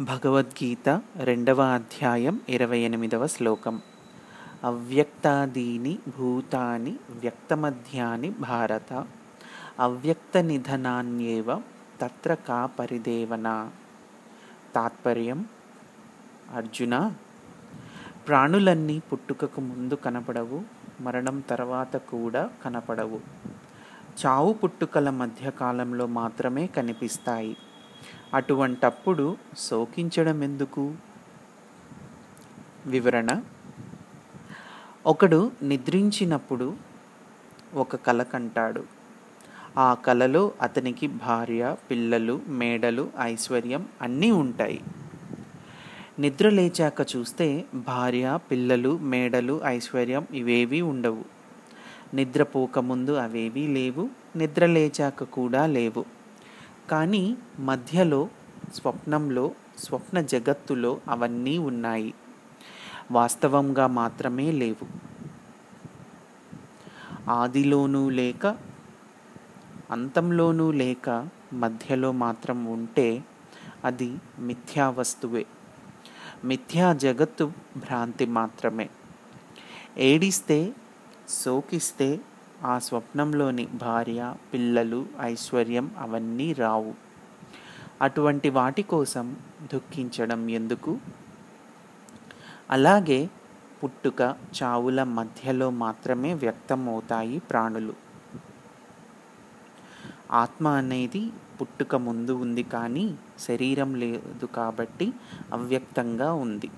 భగవద్గీత రెండవ అధ్యాయం ఇరవై ఎనిమిదవ శ్లోకం. అవ్యక్తాదీని భూతాని వ్యక్తమధ్యాని భారత. అవ్యక్త నిధనాన్యేవ తత్ర కా పరిదేవన. తాత్పర్యం అర్జున ప్రాణులన్నీ పుట్టుకకు ముందు కనపడవు మరణం తర్వాత కూడా కనపడవు. చావు పుట్టుకల మధ్యకాలంలో మాత్రమే కనిపిస్తాయి. అటువంటప్పుడు శోకించడం ఎందుకు? వివరణ. ఒకడు నిద్రించినప్పుడు ఒక కల కంటాడు. ఆ కలలో అతనికి భార్య పిల్లలు మేడలు ఐశ్వర్యం అన్నీ ఉంటాయి. నిద్ర లేచాక చూస్తే భార్య పిల్లలు మేడలు ఐశ్వర్యం ఇవేవీ ఉండవు. నిద్రపోకముందు అవేవీ లేవు నిద్ర లేచాక కూడా లేవు. కానీ మధ్యలో స్వప్నంలో స్వప్న జగత్తులో అవన్నీ ఉన్నాయి. వాస్తవంగా మాత్రమే లేవు. ఆదిలోనూ లేక అంతంలోనూ లేక మధ్యలో మాత్రం ఉంటే అది మిథ్యా వస్తువే. మిథ్యా జగత్తు భ్రాంతి మాత్రమే. ఏడిస్తే సోకిస్తే ఆ స్వప్నంలోని భార్య పిల్లలు ఐశ్వర్యం అవన్నీ రావు. అటువంటి వాటి కోసం దుఃఖించడం ఎందుకు? అలాగే పుట్టుక చావుల మధ్యలో మాత్రమే వ్యక్తమవుతాయి ప్రాణులు. ఆత్మ అనేది పుట్టుక ముందు ఉంది కానీ శరీరం లేదు కాబట్టి అవ్యక్తంగా ఉంది.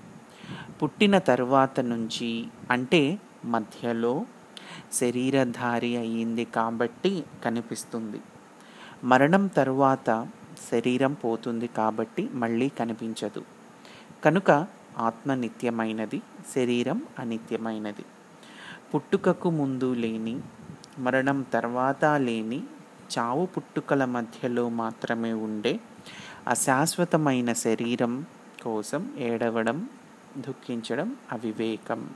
పుట్టిన తర్వాత నుంచి అంటే మధ్యలో శరీరధారి అయ్యింది కాబట్టి కనిపిస్తుంది. మరణం తరువాత శరీరం పోతుంది కాబట్టి మళ్ళీ కనిపించదు. కనుక ఆత్మ నిత్యమైనది శరీరం అనిత్యమైనది. పుట్టుకకు ముందు లేని మరణం తర్వాత లేని చావు పుట్టుకల మధ్యలో మాత్రమే ఉండే అశాశ్వతమైన శరీరం కోసం ఏడవడం దుఃఖించడం అవివేకం.